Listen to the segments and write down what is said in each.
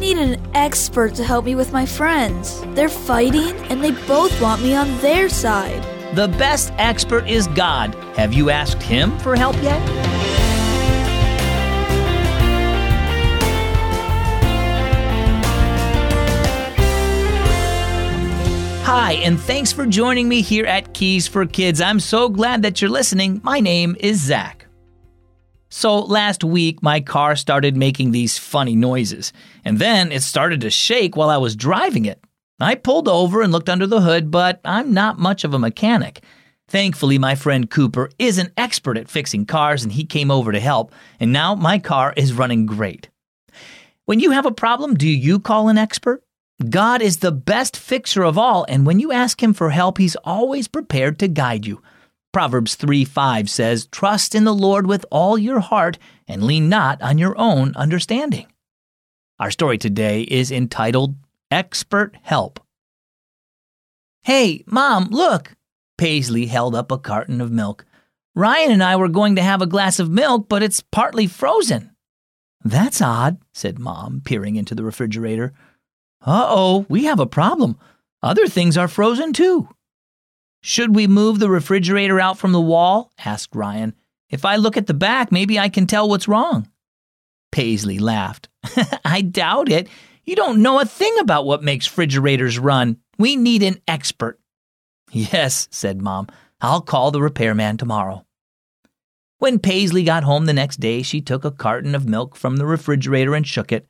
need an expert to help me with my friends. They're fighting and they both want me on their side. The best expert is God. Have you asked Him for help yet? Hi, and thanks for joining me here at Keys for Kids. I'm so glad that you're listening. My name is Zach. So, last week, my car started making these funny noises, and then it started to shake while I was driving it. I pulled over and looked under the hood, but I'm not much of a mechanic. Thankfully, my friend Cooper is an expert at fixing cars, and he came over to help, and now my car is running great. When you have a problem, do you call an expert? God is the best fixer of all, and when you ask Him for help, He's always prepared to guide you. Proverbs 3 5 says, Trust in the Lord with all your heart and lean not on your own understanding. Our story today is entitled Expert Help. Hey, Mom, look! Paisley held up a carton of milk. Ryan and I were going to have a glass of milk, but it's partly frozen. That's odd, said Mom, peering into the refrigerator. Uh oh, we have a problem. Other things are frozen too. Should we move the refrigerator out from the wall? asked Ryan. If I look at the back, maybe I can tell what's wrong. Paisley laughed. I doubt it. You don't know a thing about what makes refrigerators run. We need an expert. Yes, said Mom. I'll call the repairman tomorrow. When Paisley got home the next day, she took a carton of milk from the refrigerator and shook it.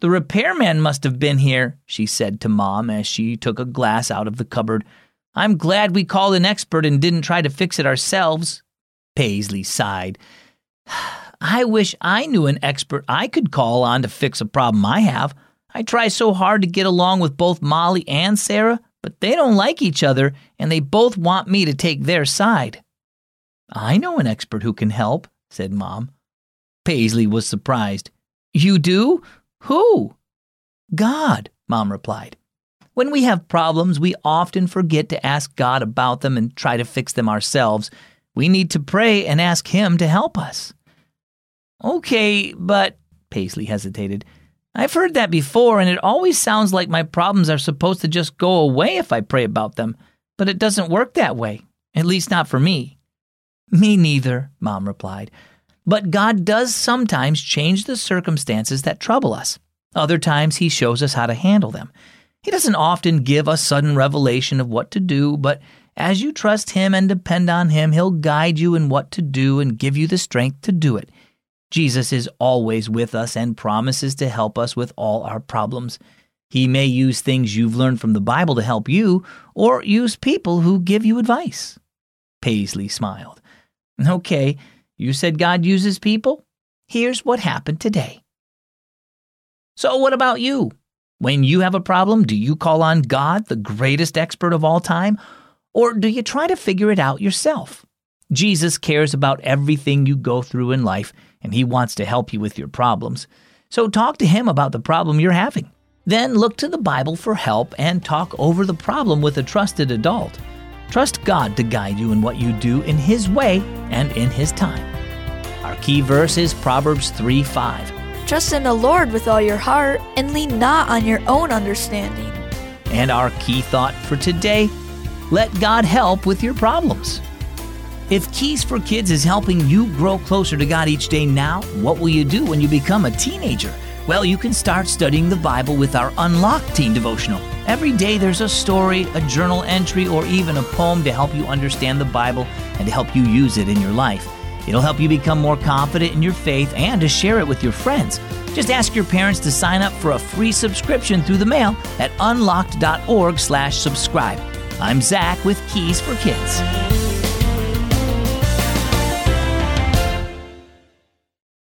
The repairman must have been here, she said to Mom as she took a glass out of the cupboard. I'm glad we called an expert and didn't try to fix it ourselves. Paisley sighed. I wish I knew an expert I could call on to fix a problem I have. I try so hard to get along with both Molly and Sarah, but they don't like each other and they both want me to take their side. I know an expert who can help, said Mom. Paisley was surprised. You do? Who? God, Mom replied. When we have problems, we often forget to ask God about them and try to fix them ourselves. We need to pray and ask Him to help us. Okay, but, Paisley hesitated, I've heard that before, and it always sounds like my problems are supposed to just go away if I pray about them, but it doesn't work that way, at least not for me. Me neither, Mom replied. But God does sometimes change the circumstances that trouble us. Other times, He shows us how to handle them. He doesn't often give a sudden revelation of what to do, but as you trust Him and depend on Him, He'll guide you in what to do and give you the strength to do it. Jesus is always with us and promises to help us with all our problems. He may use things you've learned from the Bible to help you, or use people who give you advice. Paisley smiled. Okay, you said God uses people? Here's what happened today. So, what about you? When you have a problem, do you call on God, the greatest expert of all time, or do you try to figure it out yourself? Jesus cares about everything you go through in life, and He wants to help you with your problems. So, talk to Him about the problem you're having. Then look to the Bible for help and talk over the problem with a trusted adult. Trust God to guide you in what you do in His way and in His time. Our key verse is Proverbs 3 5. Trust in the Lord with all your heart and lean not on your own understanding. And our key thought for today let God help with your problems. If Keys for Kids is helping you grow closer to God each day now, what will you do when you become a teenager? Well, you can start studying the Bible with our Unlocked Teen Devotional. Every day there's a story, a journal entry, or even a poem to help you understand the Bible and to help you use it in your life. It'll help you become more confident in your faith and to share it with your friends. Just ask your parents to sign up for a free subscription through the mail at unlocked.org/slash subscribe. I'm Zach with Keys for Kids.